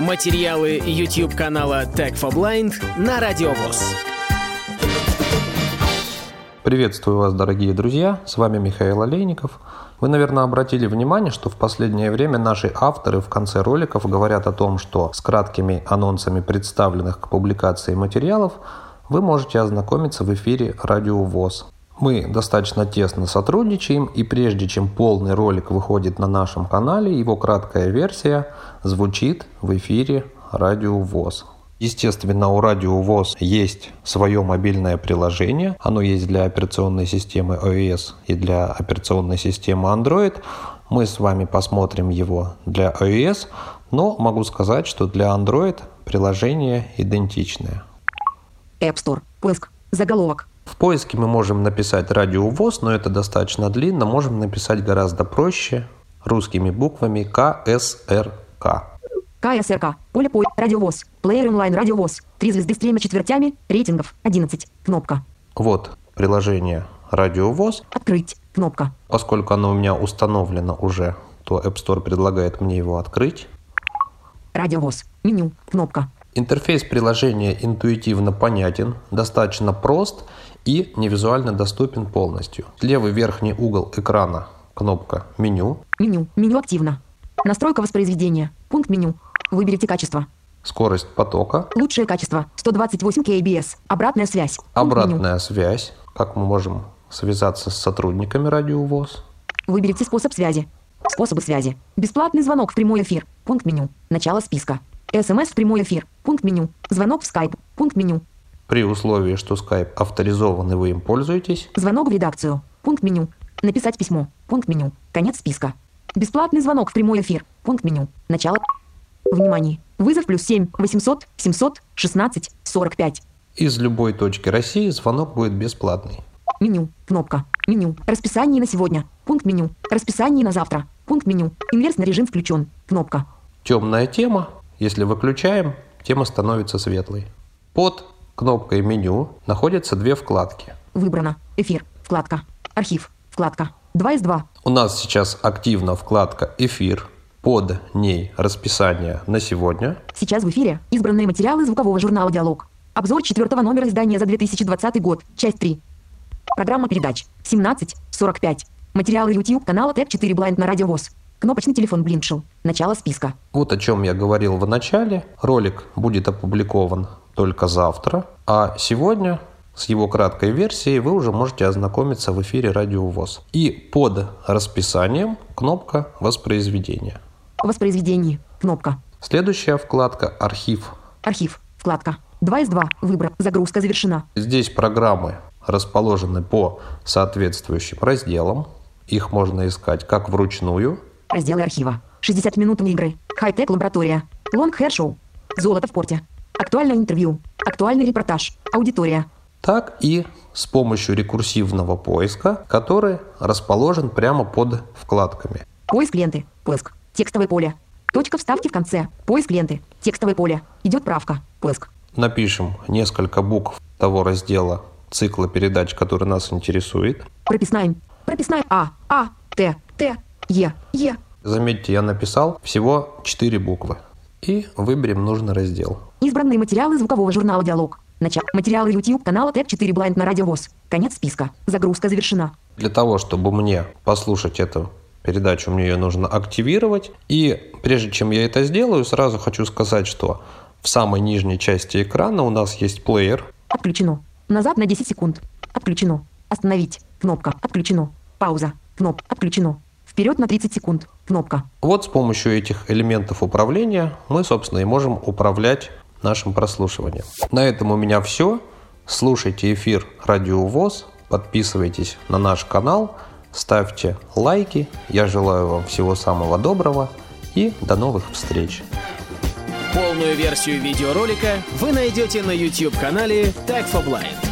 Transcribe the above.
Материалы YouTube канала Tech for Blind на Радиовоз. Приветствую вас, дорогие друзья, с вами Михаил Олейников. Вы, наверное, обратили внимание, что в последнее время наши авторы в конце роликов говорят о том, что с краткими анонсами представленных к публикации материалов вы можете ознакомиться в эфире Радио ВОЗ. Мы достаточно тесно сотрудничаем, и прежде чем полный ролик выходит на нашем канале, его краткая версия звучит в эфире Радио ВОЗ. Естественно, у Радио ВОЗ есть свое мобильное приложение. Оно есть для операционной системы iOS и для операционной системы Android. Мы с вами посмотрим его для iOS, но могу сказать, что для Android приложение идентичное. App Store. Поиск. Заголовок. В поиске мы можем написать радио ВОЗ, но это достаточно длинно. Можем написать гораздо проще русскими буквами КСРК. КСРК. Поле по. Радиовоз. Плеер онлайн радиовоз. Три звезды с тремя четвертями. Рейтингов. 11. Кнопка. Вот приложение Радио ВОЗ. Открыть. Кнопка. Поскольку оно у меня установлено уже, то App Store предлагает мне его открыть. Радиовоз. Меню. Кнопка. Интерфейс приложения интуитивно понятен, достаточно прост и невизуально доступен полностью. Левый верхний угол экрана кнопка «Меню». Меню. Меню активно. Настройка воспроизведения. Пункт меню. Выберите качество. Скорость потока. Лучшее качество. 128 kbs. Обратная связь. Пункт меню. Обратная связь. Как мы можем связаться с сотрудниками Радио ВОЗ. Выберите способ связи. Способы связи. Бесплатный звонок в прямой эфир. Пункт меню. Начало списка. СМС в прямой эфир. Пункт меню. Звонок в скайп. Пункт меню. При условии, что Skype авторизован и вы им пользуетесь. Звонок в редакцию. Пункт меню. Написать письмо. Пункт меню. Конец списка. Бесплатный звонок в прямой эфир. Пункт меню. Начало. Внимание. Вызов плюс 7 800 700 16 45. Из любой точки России звонок будет бесплатный. Меню. Кнопка. Меню. Расписание на сегодня. Пункт меню. Расписание на завтра. Пункт меню. Инверсный режим включен. Кнопка. Темная тема. Если выключаем, тема становится светлой. Под кнопкой меню находятся две вкладки. Выбрано. Эфир. Вкладка. Архив. Вкладка. 2 из 2. У нас сейчас активна вкладка «Эфир». Под ней расписание на сегодня. Сейчас в эфире избранные материалы звукового журнала «Диалог». Обзор четвертого номера издания за 2020 год. Часть 3. Программа передач. 17.45. Материалы YouTube канала ТЭП 4 Blind на Радио ВОЗ. Кнопочный телефон Блиншел. Начало списка. Вот о чем я говорил в начале. Ролик будет опубликован только завтра. А сегодня с его краткой версией вы уже можете ознакомиться в эфире Радио ВОЗ. И под расписанием кнопка воспроизведения. Воспроизведение. Кнопка. Следующая вкладка «Архив». Архив. Вкладка. 2 из 2. Выбор. Загрузка завершена. Здесь программы расположены по соответствующим разделам. Их можно искать как вручную, Разделы архива. 60 минут игры. Хай-тек лаборатория. Лонг хэр шоу. Золото в порте. Актуальное интервью. Актуальный репортаж. Аудитория. так и с помощью рекурсивного поиска, который расположен прямо под вкладками. Поиск ленты. Поиск. Текстовое поле. Точка вставки в конце. Поиск ленты. Текстовое поле. Идет правка. Поиск. Напишем несколько букв того раздела цикла передач, который нас интересует. Прописная. Прописная А. А. Т. Т. Е. Е. Заметьте, я написал всего 4 буквы. И выберем нужный раздел. Избранные материалы звукового журнала «Диалог». Начало. Материалы YouTube канала ТЭП 4 Blind на Радио ВОЗ. Конец списка. Загрузка завершена. Для того, чтобы мне послушать эту передачу, мне ее нужно активировать. И прежде чем я это сделаю, сразу хочу сказать, что в самой нижней части экрана у нас есть плеер. Отключено. Назад на 10 секунд. Отключено. Остановить. Кнопка. Отключено. Пауза. Кнопка. Отключено. Вперед на 30 секунд. Кнопка. Вот с помощью этих элементов управления мы, собственно, и можем управлять нашим прослушиванием. На этом у меня все. Слушайте эфир Радио ВОЗ, подписывайтесь на наш канал, ставьте лайки. Я желаю вам всего самого доброго и до новых встреч. Полную версию видеоролика вы найдете на YouTube-канале Tech for Blind.